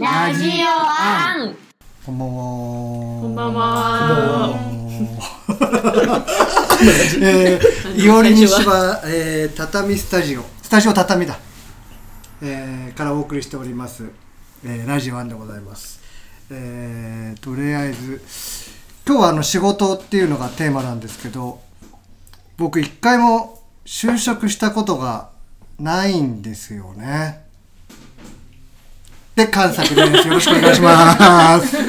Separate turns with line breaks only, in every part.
ラジオアン
こんばんは。
こんばんは。
えー、いおり西は、えー、畳スタジオ、スタジオ畳だ。えー、からお送りしております。えー、ラジオアンでございます。えー、とりあえず、今日はあの仕事っていうのがテーマなんですけど、僕一回も就職したことがないんですよね。で、関作です。よろしくお願いします。
こ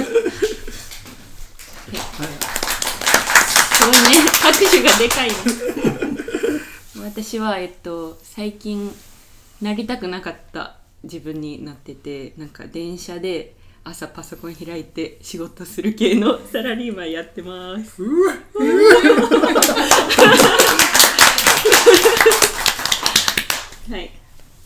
のね。拍手がでかいの私はえっと最近なりたくなかった自分になっててなんか電車で朝パソコン開いて仕事する系のサラリーマンやってます。はい。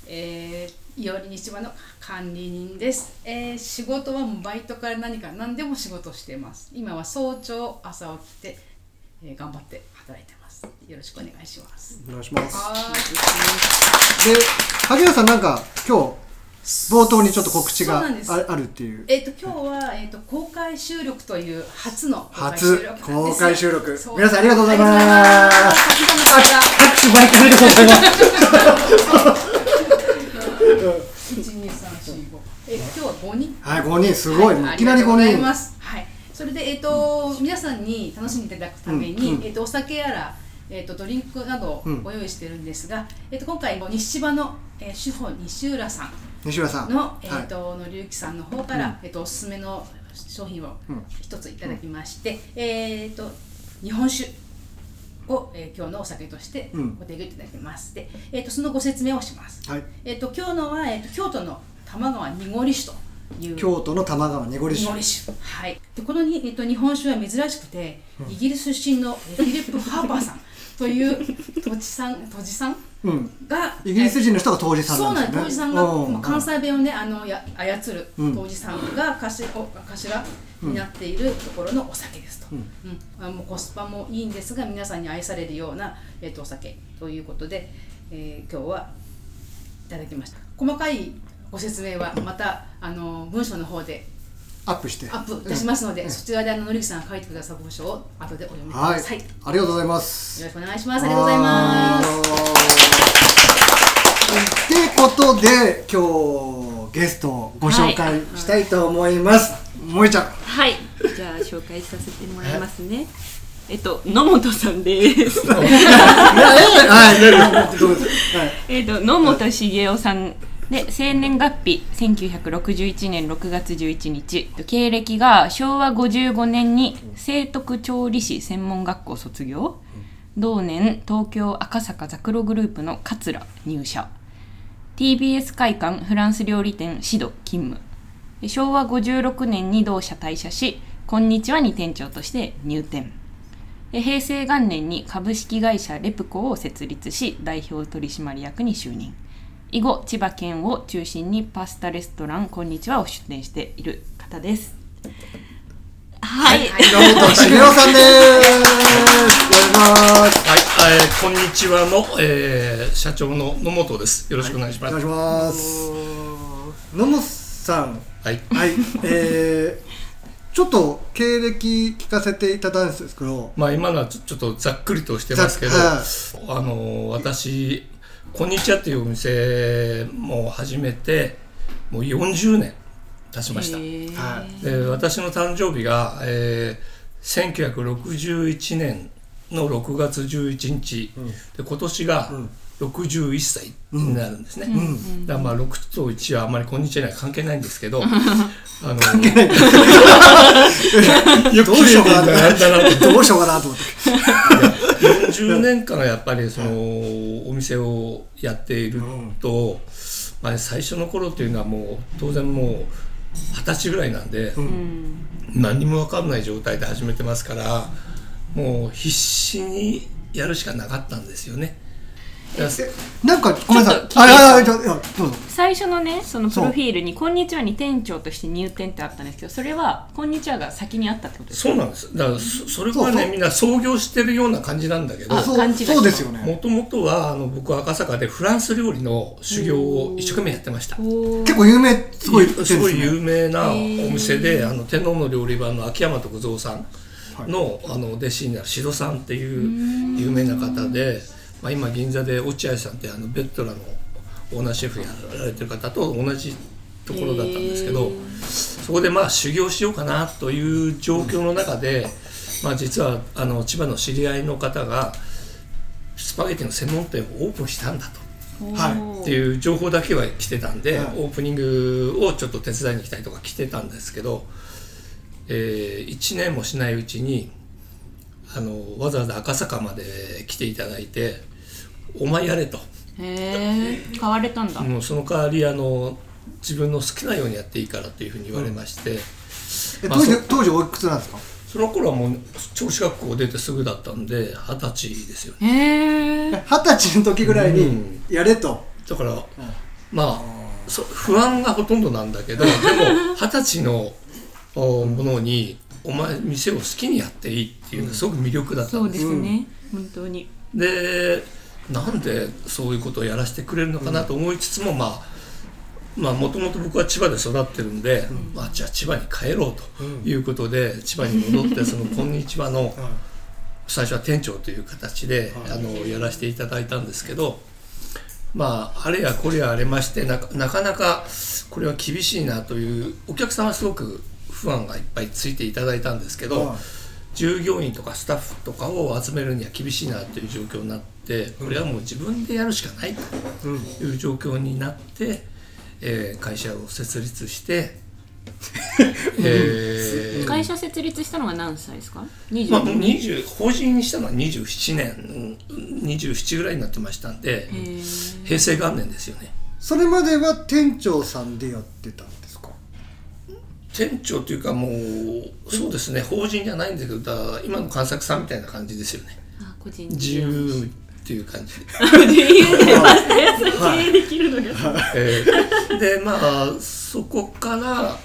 えー、いおり西場の管理人です、えー、仕事はもうバイトから何か何でも仕事してます。今は早朝朝起きて、えー、頑張って働いてます。よろしくお願いします。
お願いします。
は
で、萩原さんなんか今日冒頭にちょっと告知がああるっていう。
ー。えっ、と今日は、えー、と公開収録という初の公開
初
収録なんです。
公開収録。皆さんありがとうございます。拍手毎回ありがとうございます。
一二三四五。え、今日は五人？
はい、5人すごい、
はい
いきなり5
ありがとうござい
人。
ます。はい。それでえっ、と皆さんに楽しんでいただくために、
うんうん
えっ、とお酒やらえっ、とドリンクなどご用意してるんですが、えっ、と今回西芝の、えー、主婦西浦さん
西浦さん。
のえっ、
はい
と、のりゆきさんの方から、えっ、とおすすめの商品を
うん
一ついただきまして、えっ、と日本酒。を、えー今日のお酒として
うん
ご提供いただきます。で、えっ、とそのご説明をします。
はい。
えっと今日のは、えっと京都の玉川濁り酒という
京都の玉川濁り酒。
濁り酒はいでこのに、えっと日本酒は珍しくて、イギリス出身のえフィリップ・ハーパーさんという土地さん土地さん
うん。
が
イギリス人の人が当時さん
そう
なんですよね。
なんです当時さん。が、関西弁をねあのや操る
うん。
当時さんが頭お頭になっているところのお酒ですと、
う
うん。もうコスパもいいんですが皆さんに愛されるような、えっとお酒ということで、えー今日はいただきました。細かいご説明はまたあの文章の方で
アップして。
アップいたしますので、
うん
そちらであののりきさんが書いてくださる文章を後でお読みく
はい
ださい、よ
ありがとうございます。
ろしくお願いしますありがとうございます
ってことで今日ゲストをご紹介したいと思います。萌えちゃん。
はいじゃあ紹介させてもらいますねえっと野本さんです
はい、はい、どうぞ。はい。
えー、と野本茂雄さんで生年月日1961年6月11日。経歴が昭和55年に聖徳調理師専門学校卒業。同年東京赤坂ザクログループの桂入社。TBS 会館フランス料理店シド勤務。で昭和56年に同社退社し「こんにちは」に店長として入店。で平成元年に株式会社レプコを設立し代表取締役に就任以後千葉県を中心にパスタレストランこんにちはを出店している方ですはい、
野本茂雄さんです。よろしくお願いします。
はい、えー、こんにちはの、えー、社長の野本です。よろしくお願いします。
お願いします。野本さん。
はい、
はい。えー、ちょっと経歴聞かせていただいたんですけど。
まあ今のはちょちょっとざっくりとしてますけど、
はい
あの私こんにちはっていうお店も始めてもう40年経ちました。
はい。
で私の誕生日が、えー、1961年の6月11日、で今年が61歳になるんですね、だからまあ6と1はあんまり「こんにちは」には関係ないんですけど あの関係ない。よく
どうしようかな
なんだなと。
どうしようかなと思って。
40年間やっぱりそのお店をやっていると、まあ、最初の頃っていうのはもう当然もう二十歳ぐらいなんで、何にも分かんない状態で始めてますからもう必死にやるしかなかったんですよね。
なんかごめんなさい。あいどうぞ。
最初のねそのプロフィールに「こんにちは」に店長として入店ってあったんですけどそれは「こんにちは」が先にあったってことですか？
そうなんです。だからそそれは
そうそう。
ねみんな創業してるような感じなんだけど
そう。ですよ
も
ね
ともとはあの僕は赤坂でフランス料理の修行を一生懸命やってました。
結構有名すごい
すごい有
名
名なお店で、あの天皇の料理番の秋山徳蔵さんの,、あの弟子になる志戸さんっていう有名な方で、まあ、今銀座で落合さんってあのベッドラのオーナーシェフやられてる方と同じところだったんですけど、そこでまあ修行しようかなという状況の中で、まあ、実はあの千葉の知り合いの方がスパゲティの専門店をオープンしたんだと。
はい。
っていう情報だけは来てたんで、
はい。
オープニングをちょっと手伝いに来たりとか来てたんですけど、え1年もしないうちにあのわざわざ赤坂まで来ていただいて「お前やれ」と。
へえ買われたんだ、
もうその代わりあの自分の好きなようにやっていいからというふうに言われまして、
え当時
まあそ
当時おいくつなんですか？
その頃はもう調子学校出てすぐだったんで二十歳ですよね。
へえ
二十歳の時ぐらいに
うん。
やれと。
だから、まあそ不安がほとんどなんだけどでも二十歳のおものに「お前店を好きにやっていい」っていうのがすごく魅力だった
そうん
で
ですすね、本当に。
でなんでそういうことをやらせてくれるのかなと思いつつも、まあまあもともと僕は千葉で育ってるんで、まあ、じゃあ千葉に帰ろうということで、千葉に戻ってその 「こんにちは」の最初は店長という形で、あのやらせていただいたんですけどまああれやこれやありましてなかなかなかこれは厳しいなというお客さんはすごく不安がいっぱいついていただいたんですけど、
はい。
従業員とかスタッフとかを集めるには厳しいなという状況になってこれはもう自分でやるしかないという状況になって、えー会社を設立して、えー
会社設立したのが何歳ですか？20、
まあ、20法人にしたのは27年27ぐらいになってましたんで平成元年ですよね。
それまでは店長さんでやってたんですか？
店長というかもうそうですね法人じゃないんだけどだ今の関作さんみたいな感じですよね。
あ個人
自由っていう感じ。で
自由でパスタ屋さん経営できるのが、
えーでまあそこから、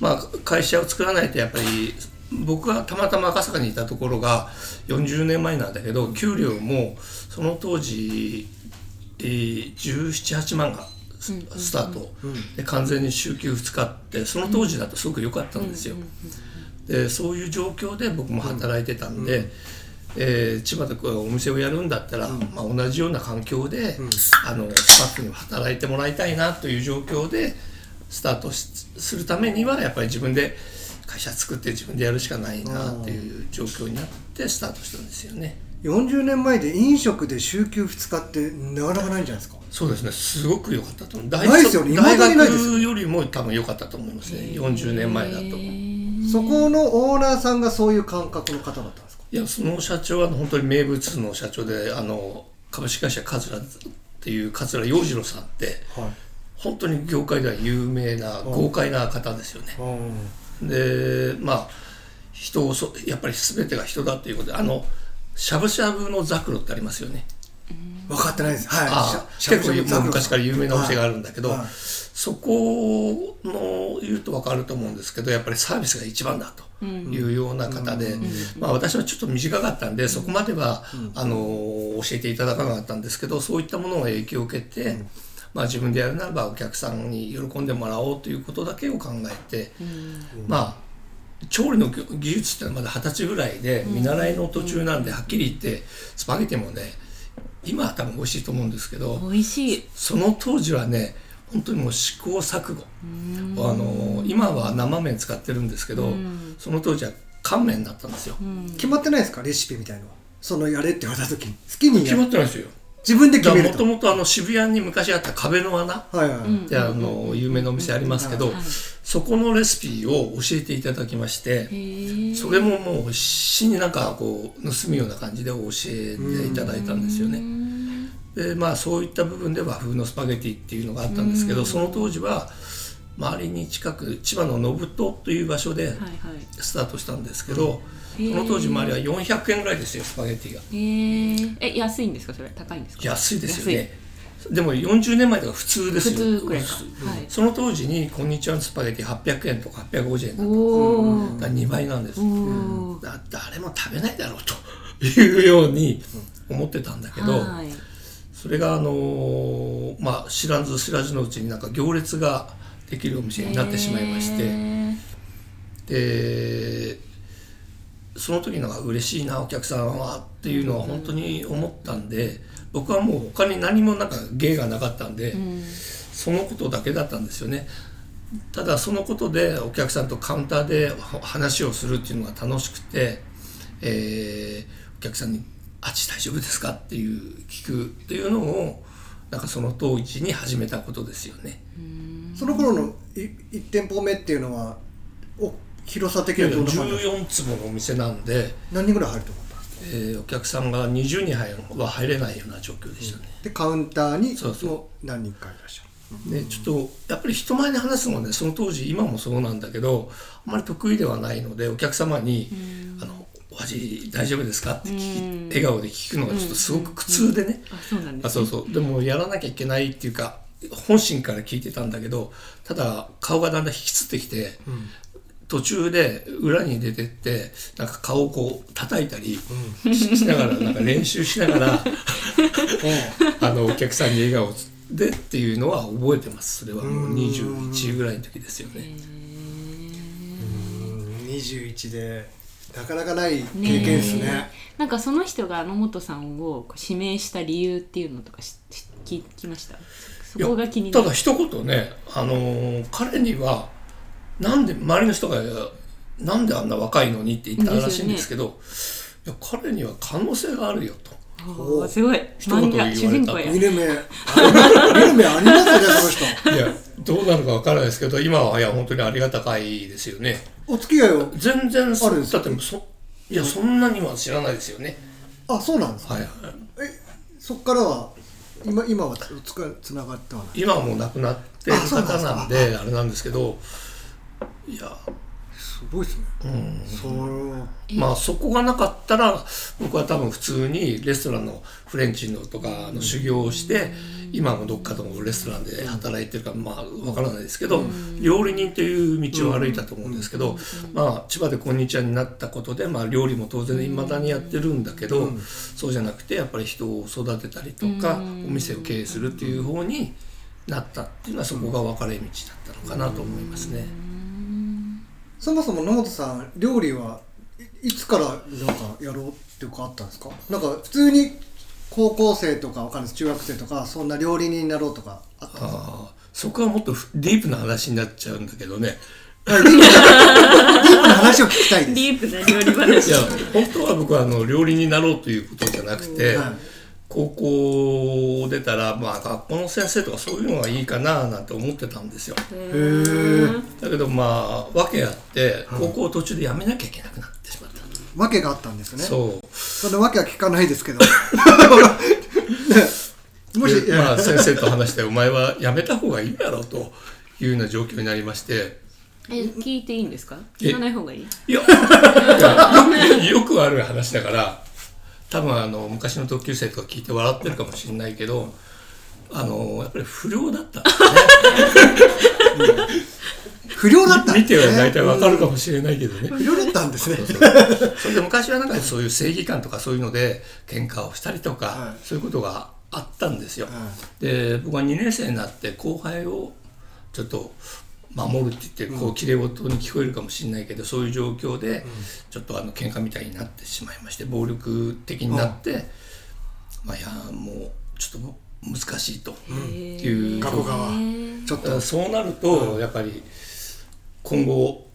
まあ、会社を作らない。とやっぱり僕がたまたま赤坂にい。たところが40年前なんだけど給料もその当時、えー、178万がススタート、で完全に週休2日ってその当時だとすごく良かったんですよ。でそういう状況で僕も働いてたんで、えー千葉でこうお店をやるんだったら、まあ、同じような環境で、あのスタッフにも働いてもらいたいなという状況でスタートしするためにはやっぱり自分で会社作って自分でやるしかないなっていう状況になってスタートしたんですよね。
40年前で飲食で週休2日ってなかなかないんじゃないですか？
そうですね。すごく良かったと思う。大
ないですよね。
大学よりも多分良かったと思いますね。40年前だと。
そこのオーナーさんがそういう感覚の方だったんですか？
いやその社長は本当に名物の社長であの株式会社桂っていう桂洋次郎さんって
はい。
本当に業界では有名な豪快な方ですよね。でまあ人をそやっぱり全てが人だっていうことであのしゃぶしゃぶのザクロってありますよね。
分かってないです。はい。
昔から有名なお店があるんだけど、
はい。はい
そこの言うと分かると思うんですけどやっぱりサービスが一番だというような方で、まあ、私はちょっと短かったんでそこまでは、あの教えていただかなかったんですけどそういったものの影響を受けて、まあ、自分でやるならばお客さんに喜んでもらおうということだけを考えて、まあ調理の技技術ってのはまだ二十歳ぐらいで見習いの途中なんではっきり言ってスパゲティもね今は多分美味しいと思うんですけど
美味しい。
その当時はね本当にもう試行錯誤。あの今は生麺使ってるんですけどその当時は乾麺だったんですよ。
決まってないですか？レシピみたいのは。そのやれって言われた時に。好きに
決
や
まってないですよ
自分で決めると。
もともとあの渋谷に昔あった壁の穴。
はいはい、
ってあの有名なお店ありますけどそこのレシピを教えていただきましてそれももう必死になんかこう盗むような感じで教えていただいたんですよね。でまあそういった部分で和風のスパゲティっていうのがあったんですけどその当時は周りに近く千葉の信戸という場所で
はいはい。
スタートしたんですけど、
へー。
その当時周りは400円ぐらいですよスパゲッティが。
えー、え安いんですかそれ？高いんですか？
安いですよね。でも40年前とか普通です
普
よ
通くらいか。はい。
その当時に「こんにちは」のスパゲッティ800円とか850円だっただから2倍なんです。
お
だ誰も食べないだろうというように思ってたんだけど、
はい。
それがあのーまあ知らず知らずのうちになんか行列ができるお店になってしまいまして、
へ
でその時のが嬉しいなお客さんはっていうのは本当に思ったんで僕はもう他に何もなんか芸がなかったんで、そのことだけだったんですよね。ただそのことでお客さんとカウンターでは話をするっていうのが楽しくて、えーお客さんに「あっち大丈夫ですか?」っていう聞くっていうのをなんかその当時に始めたことですよね。
その頃のい1店舗目っていうのはお広さ的にはどんな感じ
14坪のお店なんで、
何人ぐらい入ると思ったんですか？
えーお客さんが20人入るは入れないような状況でしたね。
でカウンターに
そうそう。
何人かいらっしゃる。
でちょっとやっぱり人前で話すのはねその当時今もそうなんだけどあんまり得意ではないのでお客様に「あのお味大丈夫ですか?」って聞き笑顔で聞くのがちょっとすごく苦痛でね、
あそうなんです
あそうそう。でもやらなきゃいけないっていうか本心から聞いてたんだけどただ顔がだんだん引きつってきて、途中で裏に出てってなんか顔をこう叩いたりししながらなんか練習しながらあのお客さんに笑顔でっていうのは覚えてますそれは。もう21ぐらいの時ですよね。
21でなかなかない経験ですね。
なんかその人が野本さんを指名した理由っていうのとかしし聞きました？そこが気になる。
ただ一言ね、あのー彼にはなんで周りの人がなんであんな若いのにって言ったらしいんですけどいや彼には可能性があるよと。
すごい。
一言
漫画主人公や。
見る目見る目ありますねその人。
いやどうなるかわからないですけど今はいや本当にありがたかいですよね。
お付き合いは？
全然そ
あるんですか？
だってそいやそんなには知らないですよね。
あそうなんですか？
はいはい。
えそっからは？今今はつつかつながってはない。
今はもう亡くなってる方なんであれなんですけどいや
すごいですね。そう
まあそこがなかったら僕は多分普通にレストランのフレンチのとかの修行をして今もどっかのレストランで働いてるかまあわからないですけど料理人という道を歩いたと思うんですけどまあ千葉で「こんにちは」になったことでまあ料理も当然いまだにやってるんだけどそうじゃなくてやっぱり人を育てたりとかお店を経営するっていう方になったっていうのはそこが分かれ道だったのかなと思いますね。
そもそも野本さん料理はいいつからなんかやろうっていうかあったんですか？なんか普通に高校生とかわかんないです中学生とかそんな料理人になろうとかあったんですか？
ああそこはもっとディープな話になっちゃうんだけどね。
ディープな話を聞きたいです。
ディープな料理話。
いや本当は僕はあの料理人になろうということじゃなくて、
はい
高校出たら、まあ、学校の先生とかそういうのがいいかななんて思ってたんですよ。
へえ
だけどまあ訳あって高校を途中で辞めなきゃいけなくなってしまった、
訳があったんですね。
そう。
その訳は聞かないですけど。もし、
でまあ、先生と話して「お前は辞めた方がいいやろ」というような状況になりまして。
え聞いていいんですか？聞かない方がいい？
いやいやよくある話だから多分あの昔の同級生とか聞いて笑ってるかもしれないけどあのやっぱり不良だったんですね。
不良だった。
見ては大体わかるかもしれないけどね。
不良だったんですね。
それで昔はなんかそういう正義感とかそういうので喧嘩をしたりとか、
はい。
そういうことがあったんですよ、
は
で僕は2年生になって後輩をちょっと守るって言ってこうきれい事に聞こえるかもしれないけど、そういう状況でちょっとあの喧嘩みたいになってしまいまして暴力的になって、まあいやもうちょっと難しいと。いう。
学校側。ちょっと。
そうなるとやっぱり今後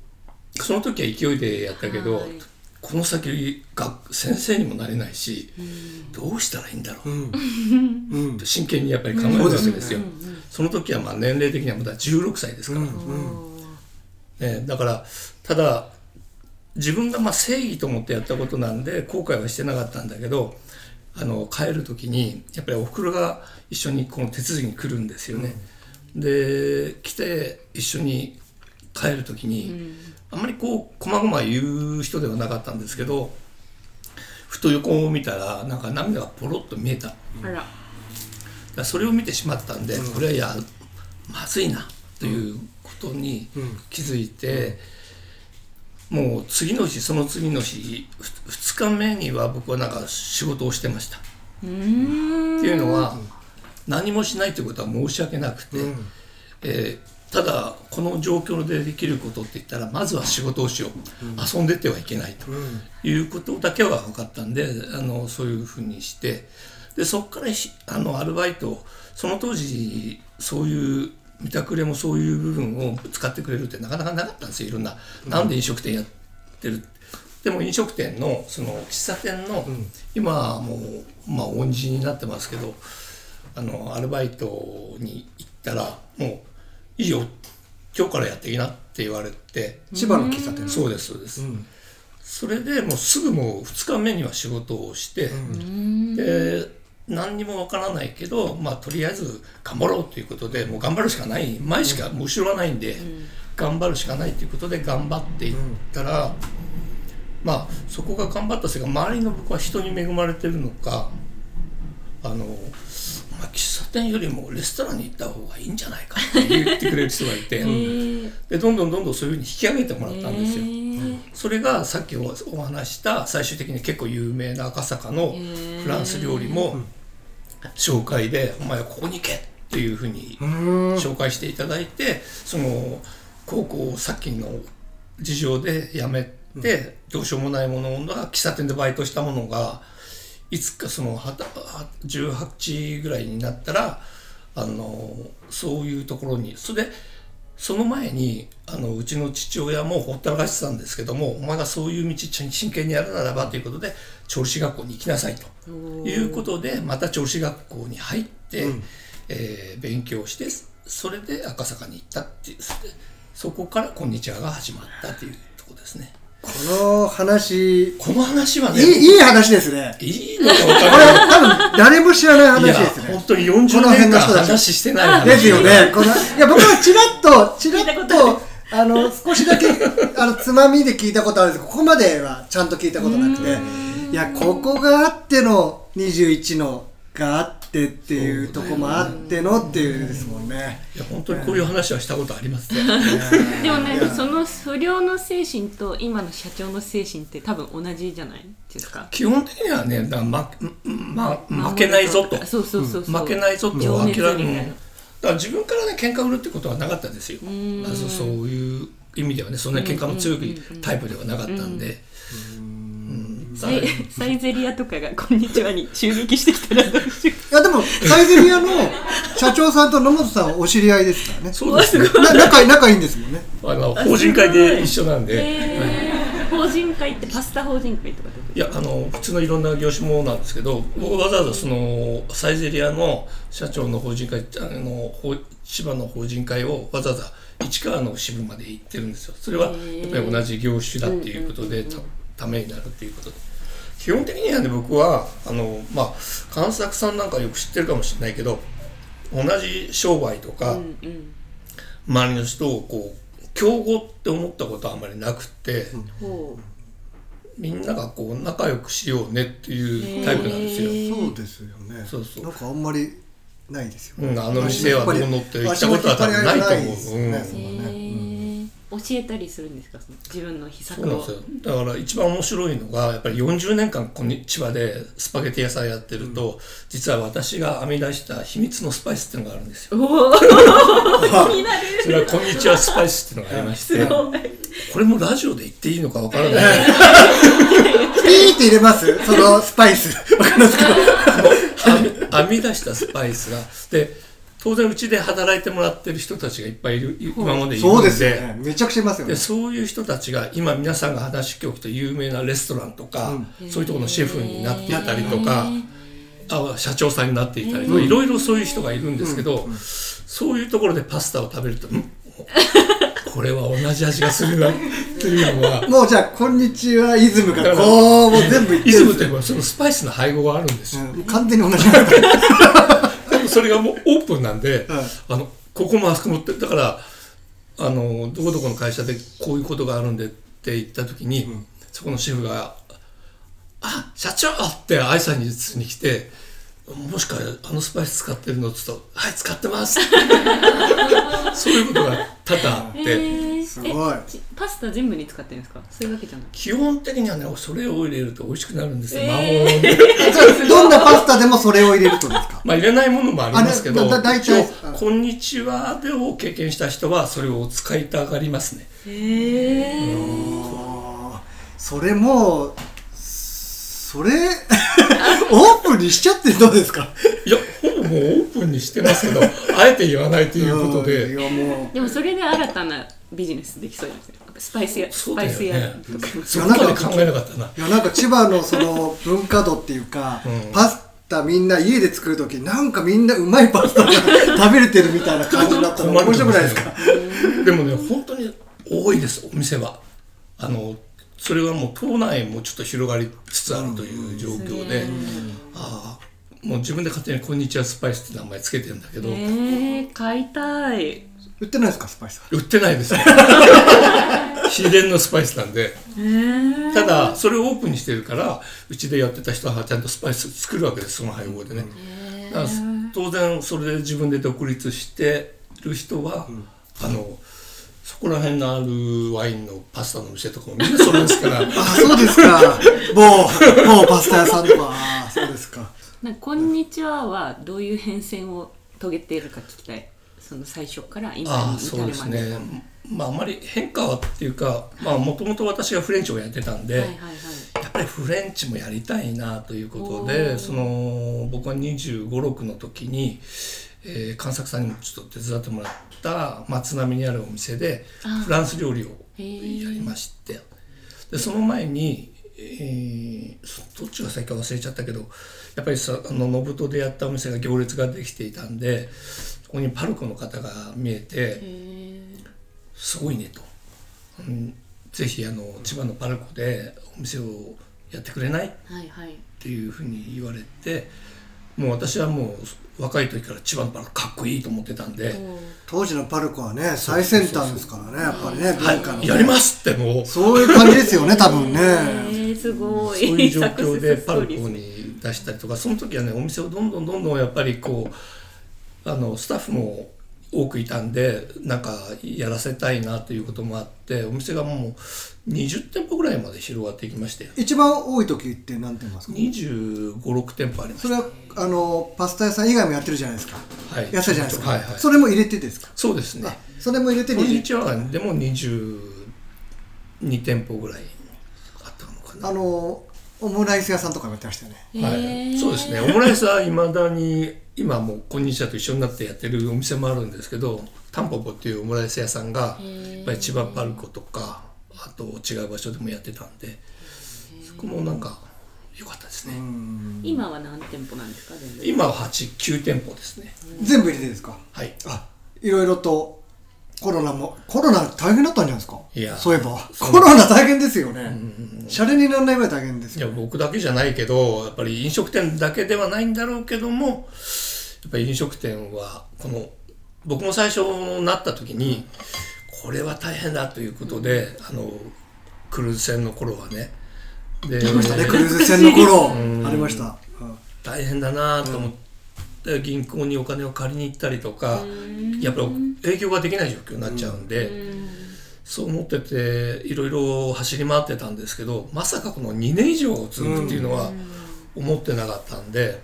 その時は勢いでやったけど、
はい。
この先学先生にもなれないし、どうしたらいいんだろう、真剣にやっぱり考えるわけですよ。その時はまあ年齢的にはまだ16歳ですから、ね、だからただ自分がまあ正義と思ってやったことなんで後悔はしてなかったんだけどあの帰る時にやっぱりおふくろが一緒にこの手続きに来るんですよね。で来て一緒に帰る時に、あんまりこう細々言う人ではなかったんですけどふと横を見たらなんか涙がポロッと見えた。
あら
だからそれを見てしまったんで、これはいやまずいなということに気づいて、もう次の日その次の日ふ2日目には僕はなんか仕事をしてました。っていうのは何もしないということは申し訳なくて、えーただこの状況でできることって言ったらまずは仕事をしよう、遊んでてはいけないということだけは分かったんであのそういうふうにしてでそこからひあのアルバイトその当時そういう見たくれもそういう部分を使ってくれるってなかなかなかったんですよいろんな、なんで飲食店やってる。でも飲食店のその喫茶店の、今はもうまあ恩人になってますけどあのアルバイトに行ったらもういいよ今日からやっていいなって言われて
千葉の喫茶店。
そうですそうです、それでもうすぐもう2日目には仕事をして、で何にもわからないけどまあとりあえず頑張ろうということでもう頑張るしかない。前しか、もう後ろがないんで、頑張るしかないということで頑張っていったら、まあそこが頑張ったせいか周りの僕は人に恵まれてるのかあの、まあ、喫茶店よりもレストランに行った方がいいんじゃないかって言ってくれる人がいて、でどんどんどんどんそういうふうに引き上げてもらったんですよ。それがさっきおお話した最終的に結構有名な赤坂のフランス料理も紹介で「お前はここに行け!」っていうふうに紹介していただいてその高校をさっきの事情で辞めてどうしようもないものが喫茶店でバイトしたものがいつかそのはたは18ぐらいになったらあのそういうところにそれでその前にあのうちの父親もほったらかしてたんですけどもお前がそういう道真剣にやるならばということで調理師学校に行きなさいと。いうことでまた調理師学校に入って、えー勉強してそれで赤坂に行ったっていう。そこから「こんにちは」が始まったというところですね。
この話。い
この話はいね
いい話ですね。
いいのか分
これ
かんない。
多分誰も知らない話ですね。
本当に40
この辺
年間
の人たち。
話してない話。
ですよね。このいや僕はちらっとちらっとあの少しだけあのつまみで聞いたことあるんですけどここまではちゃんと聞いたことなくて。いやここがあっての21のがあってっていうとこもあってのっていうですもんね。
いや本当にこういう話はしたことありますね。
でもなんかその不良の精神と今の社長の精神って多分同じじゃないですか。
基本的にはね、まま負けないぞと、
そうそうそうそう。
負けないぞと諦め
みたいな。
だから自分からね喧嘩売るってことはなかったですよ。まずそういう意味ではね、そんなに喧嘩の強いタイプではなかったんで。うん
サイサイゼリアとかが「こんにちは」に襲撃してきたらどうしよ
いやでもサイゼリアの社長さんと野本さんはお知り合いですからね。
そうですね。
な仲仲いいんですもんね。
あの法人会で一緒なん
う
で。
えー法人会ってパスタ法人会とかって
いやあの普通のいろんな業種もなんですけど僕わざわざそのサイゼリアの社長の法人会あのほ千葉の法人会をわざわざ市川の支部まで行ってるんですよそれはやっぱり同じ業種だっていうことでたためになるっていうことで基本的にはね僕はあのまあ関作さんなんかよく知ってるかもしれないけど同じ商売とか、周りの人をこう競合って思ったことはあんまりなくって、
ほ
みんながこう仲良くしようねっていうタイプなんですよ。
そうですよね。
そうそう
なんかあんまりないですよね。
うん、あの店はどうのって言ったことは多分ないと思う。
教えたりするんですか？その自分の秘策を。
そうなんですよ。だから一番面白いのがやっぱり40年間こんにちはでスパゲティ屋さんやってると、実は私が編み出した秘密のスパイスっていうのがあるんですよ。
おお 気になる。
それはこんにちはスパイスっていうのがありまして。
すごい。
これもラジオで言っていいのかわからない。
ピーって入れます？そのスパイス。わかりますけど。
編み編み出したスパイスが。で当然うちで働いてもらってる人たちがいっぱいいるい今までいる
そう
ので
ですよね。めちゃくちゃいますよね。
で。そういう人たちが今皆さんが話しておくと有名なレストランとか、そういうところのシェフになっていたりとか、あ社長さんになっていたりとか、いろいろそういう人がいるんですけど、そういうところでパスタを食べると、んこれは同じ味がするな っていうのは。
もうじゃあ、こんにちは、イズムがこう、もう全部
イズムっ。ていうのはそのスパイスの配合があるんですよ。
うん。完全に同じ
それがもうオープンなんで、
うん
あのここもあそこもってだからあのどこどこの会社でこういうことがあるんでって言った時に、そこのシェフが「あ社長!」って挨拶に来て「もしかあのスパイス使ってるの?」っつうと「はい使ってます」そういうことが多々あって。
えー
すごい。
パスタ全部に使ってるんですか？そういうわけじゃない。
基本的にはねそれを入れると美味しくなるんですよ、
えー。
魔法で
どんなパスタでもそれを入れるとですか？
まあ入れないものもありますけど
大体
こんにちは」でを経験した人はそれを使いたがりますね。
へえ
あーそれもうそれ オープンにしちゃってどうですか？
いやほぼもうオープンにしてますけどあえて言わないということ
うん。
で
いやもう。
でもそれで新たなビジネスできそうですねスパイス屋スパイス屋とか。
そこまで考えなかったな。い
やなんか千葉のその文化度っていうか、
うん。
パスタみんな家で作る時なんかみんなうまいパスタが食べれてるみたいな感じになったら面白くないですか？
でもね本当に多いですお店は。あのそれはもう島内もちょっと広がりつつあるという状況で、ああもう自分で勝手に「こんにちはスパイス」って名前つけてるんだけど、
えー、買いたい
売ってないですかスパイス
売ってないですね 秘伝のスパイスなんで。
えー、
ただそれをオープンにしてるからうちでやってた人はちゃんとスパイス作るわけですその配合でね、当然それで自分で独立してる人は、あのそこら辺のあるワインのパスタの店とかもみんなそれですから。
あそうですか。某某パスタ屋さんとか。あそうですか。
なんかこんにちははどういう変遷を遂げているか聞きたいその最初から今
ああ
に至るまで。
そうですね。まああまり変化はっていうかまあもともと私がフレンチをやってたんで、
はいはいはい。
やっぱりフレンチもやりたいなということでその僕は2 5 6の時に、えー、関作さんにもちょっと手伝ってもらった松並にあるお店で
あ
フランス料理をやりまして。でその前に、えーそどっちが先か忘れちゃったけどやっぱりさあの信人でやったお店が行列ができていたんでそこにパルコの方が見えて。
え
すごいねと、うん、ぜひあの千葉のパルコでお店をやってくれない？
はいはい。
ていうふうに言われてもう私はもう若い時から千葉のパルコかっこいいと思ってたんで。
当時のパルコはね最先端ですからねやっぱりね「文化の、
はいやります!」ってもう。
そういう感じですよね多分ね。
えー、すごい。
そういう状況でパルコに出したりとかその時はねお店をどんどんどんどんやっぱりこうあのスタッフも多くいたんでなんかやらせたいなということもあってお店がもう20店舗ぐらいまで広がっていきまして。
一番多い時って何店ますか
？2 5 6店舗ありました
それはあのパスタ屋さん以外もやってるじゃないですか。
はい。
やってたじゃないですか、
はいはい。
それも入れてですか？
そうですね。
それも入れて
こんに
20
ちはでも22店舗ぐらいあったのかな。
あのオムライス屋さんとかもやってましたよね。
はい、そうですね。オムライスはいまだに今もう「こんにちは」と一緒になってやってるお店もあるんですけどタンポポっていうオムライス屋さんがやっぱり千葉パルコとかあと違う場所でもやってたんでそこもなんか良かったですね。
今は何店舗なんですか？全部。
今は89店舗ですね。
全部入れてですか？
はい。
あいろいろとコロナもコロナ大変だったんじゃないですか？
いや。
そういえば。コロナ大変ですよね。シャレにならないぐらい大変ですよ
いや僕だけじゃないけどやっぱり飲食店だけではないんだろうけどもやっぱり飲食店はこの僕も最初なった時にこれは大変だということで、あのクルーズ船の頃はね。で
ありましたねクルーズ船の頃。
ん。
ありました。うん。
大変だなと思って、銀行にお金を借りに行ったりとかやっぱり営業ができない状況になっちゃうんで、そう思ってていろいろ走り回ってたんですけどまさかこの2年以上続くっていうのは思ってなかったんで、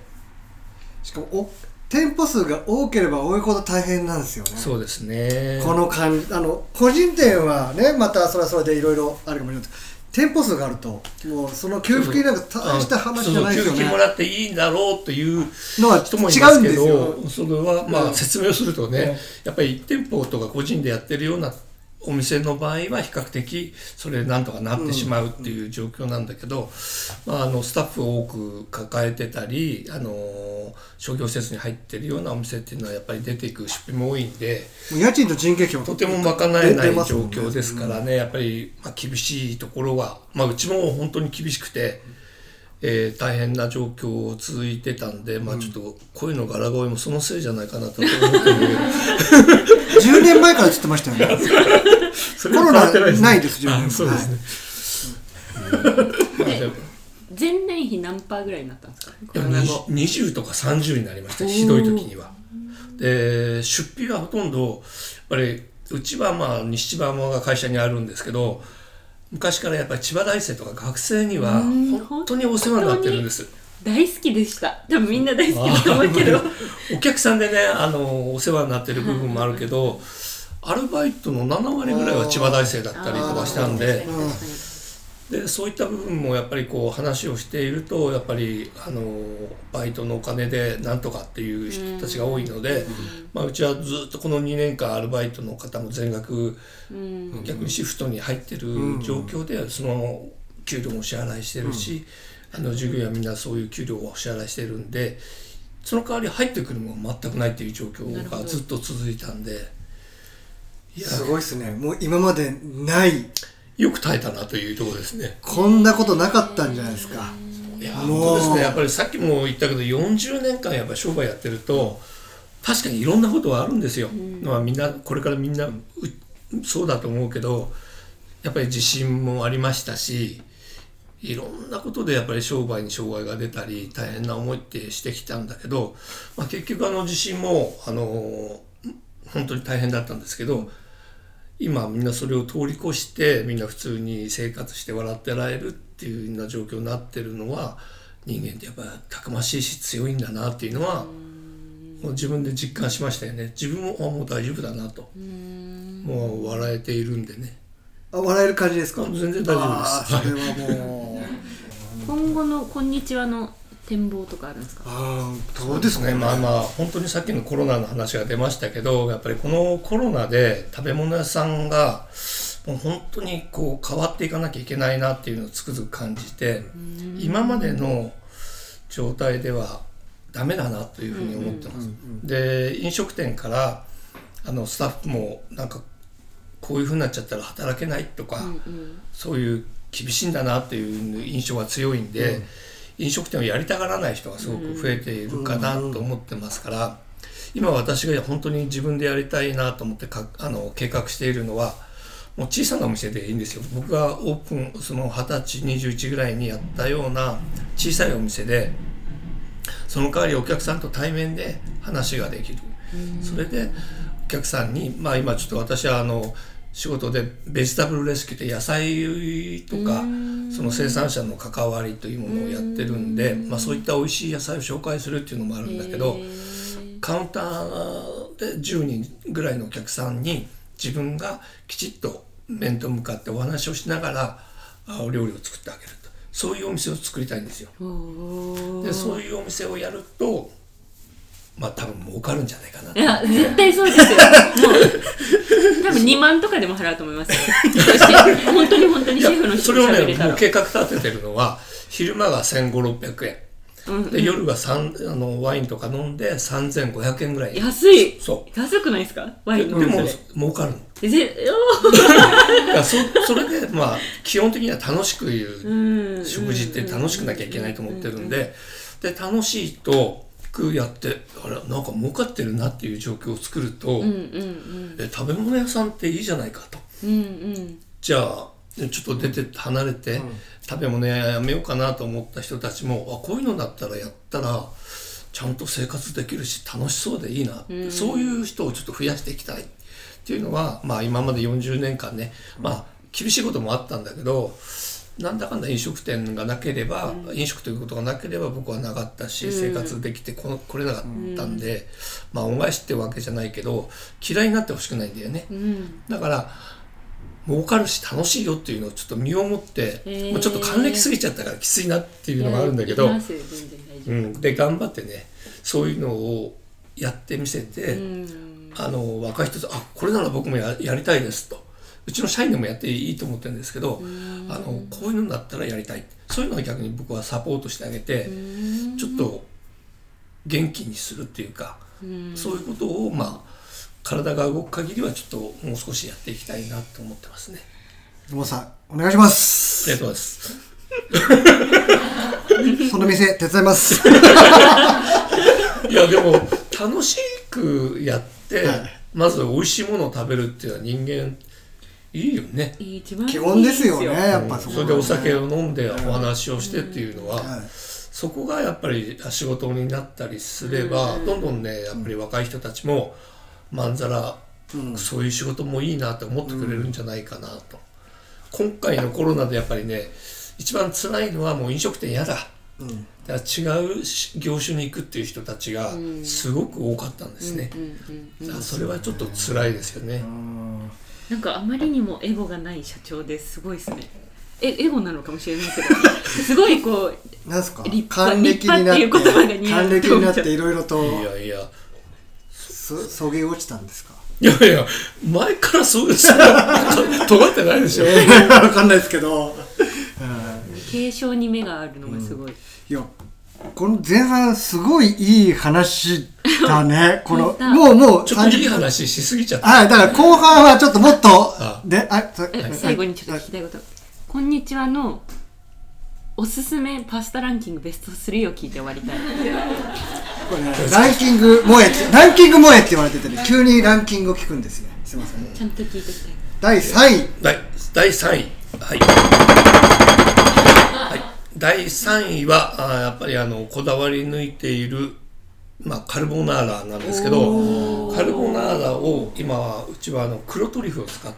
しかもお店舗数が多ければ多いほど大変なんですよね。
そうですね。
この感じあの個人店はねまたそれはそれでいろいろあるかもしれないです店舗数があるともうその給付金なんか大した話じゃないですよね。
給付金もらっていいんだろうっていう
のは
人もい
違うん
ますけどそれはま
うん。
あ説明をするとね、やっぱり1店舗とか個人でやってるようなお店の場合は比較的それでなんとかなってしまうっていう状況なんだけど、まあ、あのスタッフを多く抱えてたりあの商業施設に入ってるようなお店っていうのはやっぱり出ていく出費も多いんで。
家賃と人件費も
とても賄えない状況ですからね、やっぱり、まあ、厳しいところは、まあ、うちも本当に厳しくて、えー大変な状況続いてたんで、まあちょっと声の柄声もそのせいじゃないかなと思ってる。んだけど
10年前から言ってましたよね。コロナないです10年
そうですね、
前年比何パーぐらいになったんですか？コ
でも
ロナ後。
20とか30になりましたひどい時には。で出費はほとんどやっぱりうちはまあ西千葉山が会社にあるんですけど昔からやっぱり千葉大生とか学生には本当にお世話になってるんです。
大好きでした。多分みんな大好きだと思うけど。
お客さんでねあのお世話になってる部分もあるけどアルバイトの7割ぐらいは千葉大生だったりとかしたんででそういった部分もやっぱりこう話をしているとやっぱりあのバイトのお金でなんとかっていう人たちが多いので、まあ、うちはずっとこの2年間アルバイトの方も全額
うん。
逆にシフトに入ってる状況でその給料もお支払いしてるし、あの従業員はみんなそういう給料をお支払いしてるんでその代わり入ってくるものが全くないっていう状況がずっと続いたんで。いや。
すごいですね。もう今までない
よく耐えたなというところですね。
こんなことなかったんじゃないですか。
いや本当ですね。やっぱりさっきも言ったけど40年間やっぱり商売やってると確かにいろんなことはあるんですよ、まあみんなこれからみんなうそうだと思うけどやっぱり地震もありましたしいろんなことでやっぱり商売に障害が出たり大変な思いってしてきたんだけど、まあ、結局あの地震もあの本当に大変だったんですけど今みんなそれを通り越してみんな普通に生活して笑ってられるっていうような状況になってるのは人間ってやっぱたくましいし強いんだなっていうのはもう自分で実感しましたよね。自分もあもう大丈夫だなと。もう笑えているんでね。
あ笑える感じですか？
全然大丈夫
あ
です。
ーそれはもう。
今後の「こんにちは」の展望とかあるんですか？
あうですか
ね。まあまあ本当にさっきのコロナの話が出ましたけどやっぱりこのコロナで食べ物屋さんがもう本当にこう変わっていかなきゃいけないなっていうのをつくづく感じて今までの状態ではダメだなというふうに思ってます。で飲食店からあのスタッフもなんかこういうふうになっちゃったら働けないとか、そういう厳しいんだなっていう印象が強いんで、飲食店をやりたがらない人がすごく増えているかなと思ってますから、今私が本当に自分でやりたいなと思ってかあの計画しているのはもう小さなお店でいいんですよ。僕がオープンその20歳21ぐらいにやったような小さいお店でその代わりお客さんと対面で話ができる、それでお客さんにまあ今ちょっと私はあの仕事でベジタブルレスキューって野菜とかその生産者の関わりというものをやってるんで、まあ、そういった美味しい野菜を紹介するっていうのもあるんだけどカウンターで10人ぐらいのお客さんに自分がきちっと面と向かってお話をしながらあお料理を作ってあげると。そういうお店を作りたいんですよ。でそういうお店をやるとまあ多分儲かるんじゃないかな。と
いや絶対そうですよ。もう多分2万とかでも払うと思いますよ。本当に本当に
い
シェフの
やそれをねもう計画立ててるのは昼間が1500600円。で夜が三あのワインとか飲んで3500円ぐらい。
安い。
そ
安くないですか？ワイン
うでも
飲んで
儲かるの。
ぜぜ
いやそそれでまあ基本的には楽しく
う。
いうん。食事って楽しくなきゃいけないと思ってるんで。で楽しいとくやってあれなんか儲かってるなっていう状況を作ると、
うんうん
え食べ物屋さんっていいじゃないかと。
うんうんうん。
じゃあちょっと出て離れて、食べ物屋やめようかなと思った人たちもあこういうのだったらやったらちゃんと生活できるし楽しそうでいいなって、そういう人をちょっと増やしていきたいっていうのは、まあ、今まで40年間ね、まあ厳しいこともあったんだけどなんだかんだ飲食店がなければ、飲食ということがなければ僕はなかったし、生活できてこの来れなかったんで、まあ恩返しってわけじゃないけど嫌いになってほしくないんだよね。
うん。
だから儲かるし楽しいよっていうのをちょっと身をもって、
へー。
まあ、ちょっと還暦すぎちゃったからきついなっていうのがあるんだけど、うん、で頑張ってねそういうのをやってみせて、あの若い人と「あこれなら僕もややりたいです」と。うちの社員でもやっていいと思ってるんですけど、あのこういうのだったらやりたい。そういうのは逆に僕はサポートしてあげてちょっと元気にするっていうか、そういうことをまあ体が動く限りはちょっともう少しやっていきたいなと思ってますね。
もうさんお願いします。
ありがとうございます。
その店手伝います。
いやでも楽しくやって、
はい。
まず美味しいものを食べるっていうのは人間いいよね。
基本ですよねやっぱそこ
それでお酒を飲んでお話をしてっていうのは、
はい。
そこがやっぱり仕事になったりすれば、どんどんねやっぱり若い人たちもまんざら、そういう仕事もいいなって思ってくれるんじゃないかなと、今回のコロナでやっぱりね一番辛いのはもう飲食店嫌だ、だから違う業種に行くっていう人たちがすごく多かったんですね、だからそれはちょっと辛いですよね、
なんかあまりにもエゴがない社長ですごいですね。えエゴなのかもしれないけど。すごいこう
なんすか？
立派
還暦になって
立派っていう言葉が似合う
還暦になっていろいろと
いやいや。
そそげ落ちたんですか？
いやいや前からそうですよ。尖ってないでしょ、
えー、わかんないですけど、
継承に目があるのがすごい、
いやこの前半すごいいい話だね。このもうもう
ちょっといい
30分
話しすぎちゃった。
はいだから後半はちょっともっと
あ
であ
最後にちょっと聞きたいこと「こんにちは」のおすすめパスタランキングベスト3を聞いて終わりたい。
これねランキング萌えってランキング萌えって言われててね急にランキングを聞くんですねすいません。ね
ちゃんと聞いてきて
第3位。
第第3位。はい、はい、第3位はあーやっぱりあのこだわり抜いている、まあ、カルボナーラなんですけどカルボナーラを今はうちはあの黒トリュフを使っ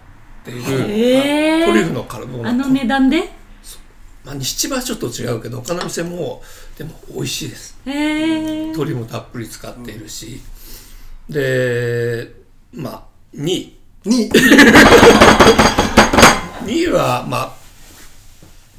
ている、
え
トリュフのカルボナーラ。
あの値段で？
まあ、七はちょっと違うけど他の店もでも美味しいです。
えー、
鶏もたっぷり使っているし、でまあ2位
2位
2位はまあ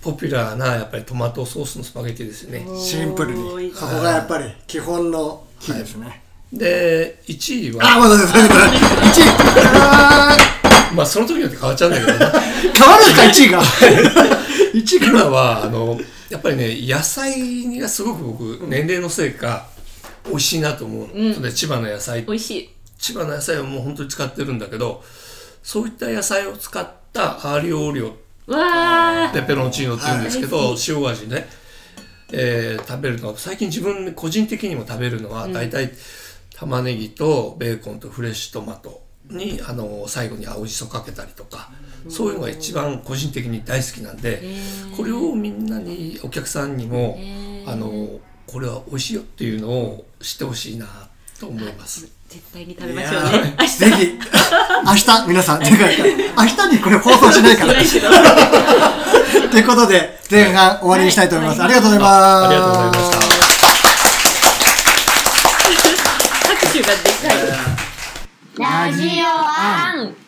ポピュラーなやっぱりトマトソースのスパゲティですよね。
シンプルに。そこがやっぱり基本の木ですね、
で1位
あ
は
まだ待って待って待って1位。あ
まあその時によって変わっちゃうんだけど
変わるんですか1位が。1位が
今はあのやっぱりね野菜がすごく僕年齢のせいか美味しいなと思う、
うん。
それで千葉の野菜。
美味しい。
千葉の野菜をもう本当に使ってるんだけどそういった野菜を使ったアーリオオリオペペロンチーノって言うんですけど、
はい。
塩味ね、えー食べるのは最近自分個人的にも食べるのは大体玉ねぎとベーコンとフレッシュトマトにあの最後に青じそかけたりとか、そういうのが一番個人的に大好きなんで、これをみんなにお客さんにも、あのこれは美味しいよっていうのを知ってほしいなと思います。
絶対に食べましょうね
ーぜひ。明日皆さんてか明日にこれ放送しないから。ということで前半終わりにしたいと思います、ありがとうございます。
ありがとうございました。
拍手がでかい。
ラジオアン